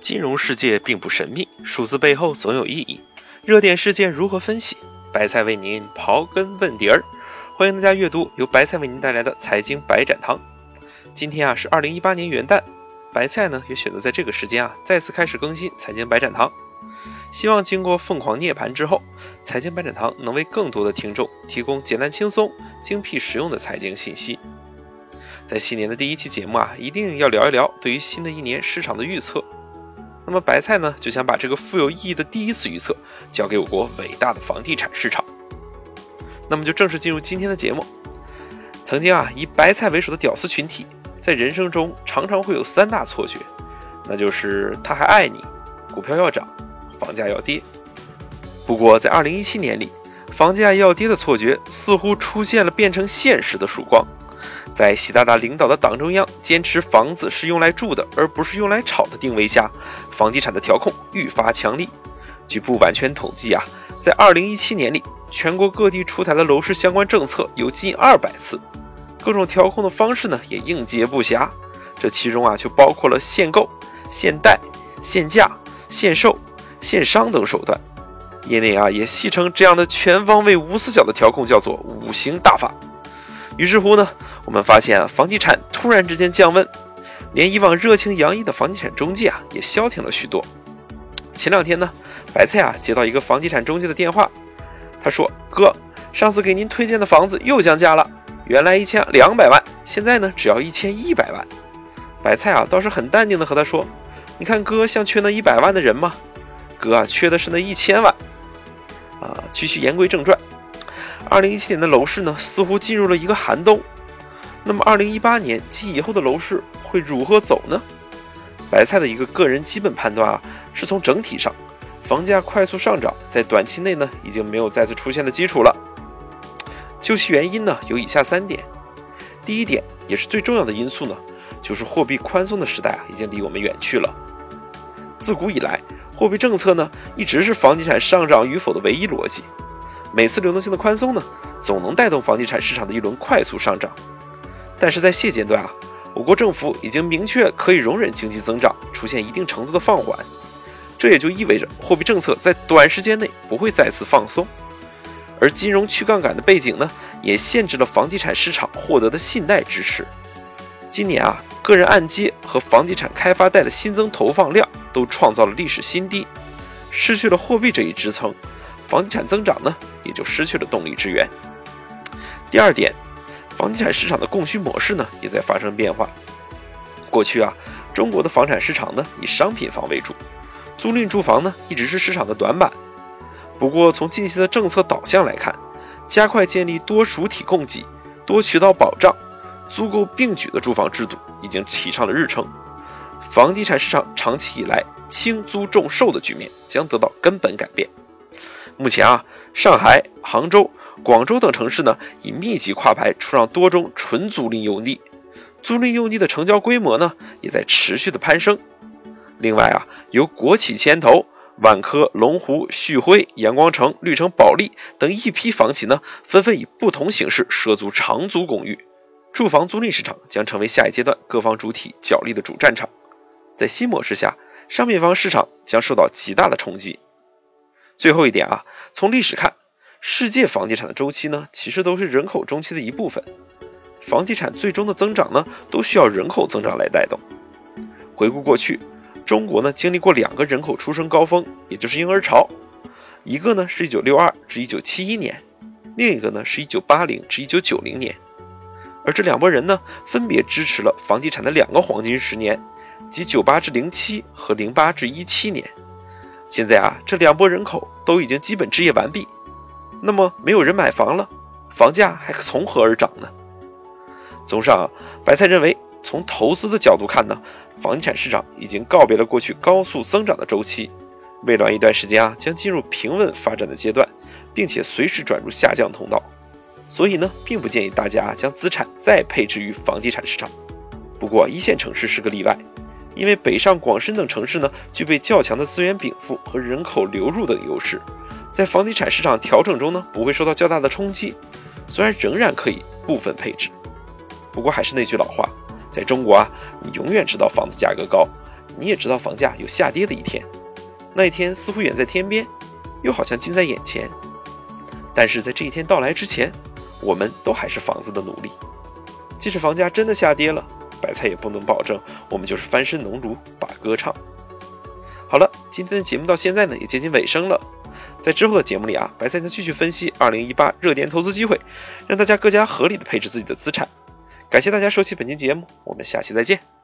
金融世界并不神秘，数字背后总有意义。热点事件如何分析？白菜为您刨根问底儿。欢迎大家阅读由白菜为您带来的财经白展堂。今天啊是二零一八年元旦，白菜呢也选择在这个时间啊再次开始更新财经白展堂。希望经过疯狂涅槃之后，财经白展堂能为更多的听众提供简单轻松、精辟实用的财经信息。在新年的第一期节目啊，一定要聊一聊对于新的一年市场的预测。那么白菜呢，就想把这个富有意义的第一次预测交给我国伟大的房地产市场。那么就正式进入今天的节目。曾经啊，以白菜为首的屌丝群体，在人生中常常会有三大错觉，那就是他还爱你，股票要涨，房价要跌。不过在2017年里，房价要跌的错觉似乎出现了变成现实的曙光。在习大大领导的党中央坚持房子是用来住的，而不是用来炒的定位下，房地产的调控愈发强力。据不完全统计啊，在2017年里，全国各地出台的楼市相关政策有近200次，各种调控的方式呢也应接不暇。这其中啊，就包括了限购、限贷、限价、限售、限商等手段。业内啊也戏称这样的全方位无死角的调控叫做“五行大法”。于是乎呢，我们发现啊，房地产突然之间降温，连以往热情洋溢的房地产中介啊也消停了许多。前两天呢，白菜啊接到一个房地产中介的电话，他说：“哥，上次给您推荐的房子又降价了，原来一千两百万，现在呢只要一千一百万。”白菜啊倒是很淡定的和他说：“你看哥像缺那一百万的人吗？哥啊缺的是那一千万。”啊，继续言归正传。二零一七年的楼市呢，似乎进入了一个寒冬。那么，二零一八年及以后的楼市会如何走呢？白菜的一个个人基本判断啊，是从整体上，房价快速上涨，在短期内呢，已经没有再次出现的基础了。究其原因呢，有以下三点。第一点，也是最重要的因素呢，就是货币宽松的时代啊，已经离我们远去了。自古以来，货币政策呢，一直是房地产上涨与否的唯一逻辑。每次流动性的宽松呢，总能带动房地产市场的一轮快速上涨。但是在现阶段啊，我国政府已经明确可以容忍经济增长出现一定程度的放缓，这也就意味着货币政策在短时间内不会再次放松。而金融去杠杆的背景呢，也限制了房地产市场获得的信贷支持。今年啊，个人按揭和房地产开发贷的新增投放量都创造了历史新低，失去了货币这一支撑。房地产增长呢，也就失去了动力之源。第二点，房地产市场的供需模式呢，也在发生变化。过去啊，中国的房产市场呢，以商品房为主，租赁住房呢，一直是市场的短板。不过，从近期的政策导向来看，加快建立多主体供给、多渠道保障、租购并举的住房制度已经提上了日程。房地产市场长期以来轻租重售的局面将得到根本改变。目前啊，上海、杭州、广州等城市呢，已密集跨牌出让多宗纯租赁用地，租赁用地的成交规模呢，也在持续的攀升。另外啊，由国企牵头，万科、龙湖、旭辉、阳光城、绿城保利等一批房企呢，纷纷以不同形式涉足长租公寓，住房租赁市场将成为下一阶段各方主体角力的主战场。在新模式下，商品房市场将受到极大的冲击。最后一点啊，从历史看，世界房地产的周期呢，其实都是人口周期的一部分。房地产最终的增长呢，都需要人口增长来带动。回顾过去，中国呢经历过两个人口出生高峰，也就是婴儿潮，一个呢是一九六二至一九七一年，另一个呢是一九八零至一九九零年。而这两拨人呢，分别支持了房地产的两个黄金十年，即九八至零七和零八至一七年。现在啊，这两波人口都已经基本置业完毕，那么没有人买房了，房价还可从何而涨呢？综上，白菜认为，从投资的角度看呢，房地产市场已经告别了过去高速增长的周期，未来一段时间啊，将进入平稳发展的阶段，并且随时转入下降通道。所以呢，并不建议大家将资产再配置于房地产市场。不过，一线城市是个例外。因为北上广深等城市呢，具备较强的资源禀赋和人口流入等优势，在房地产市场调整中呢，不会受到较大的冲击。虽然仍然可以部分配置，不过还是那句老话，在中国啊，你永远知道房子价格高，你也知道房价有下跌的一天，那一天似乎远在天边，又好像近在眼前。但是在这一天到来之前，我们都还是房子的奴隶。即使房价真的下跌了，白菜也不能保证我们就是翻身农奴把歌唱。好了，今天的节目到现在呢也接近尾声了。在之后的节目里啊，白菜将继续分析二零一八热点投资机会，让大家更加合理的配置自己的资产。感谢大家收听本期节目，我们下期再见。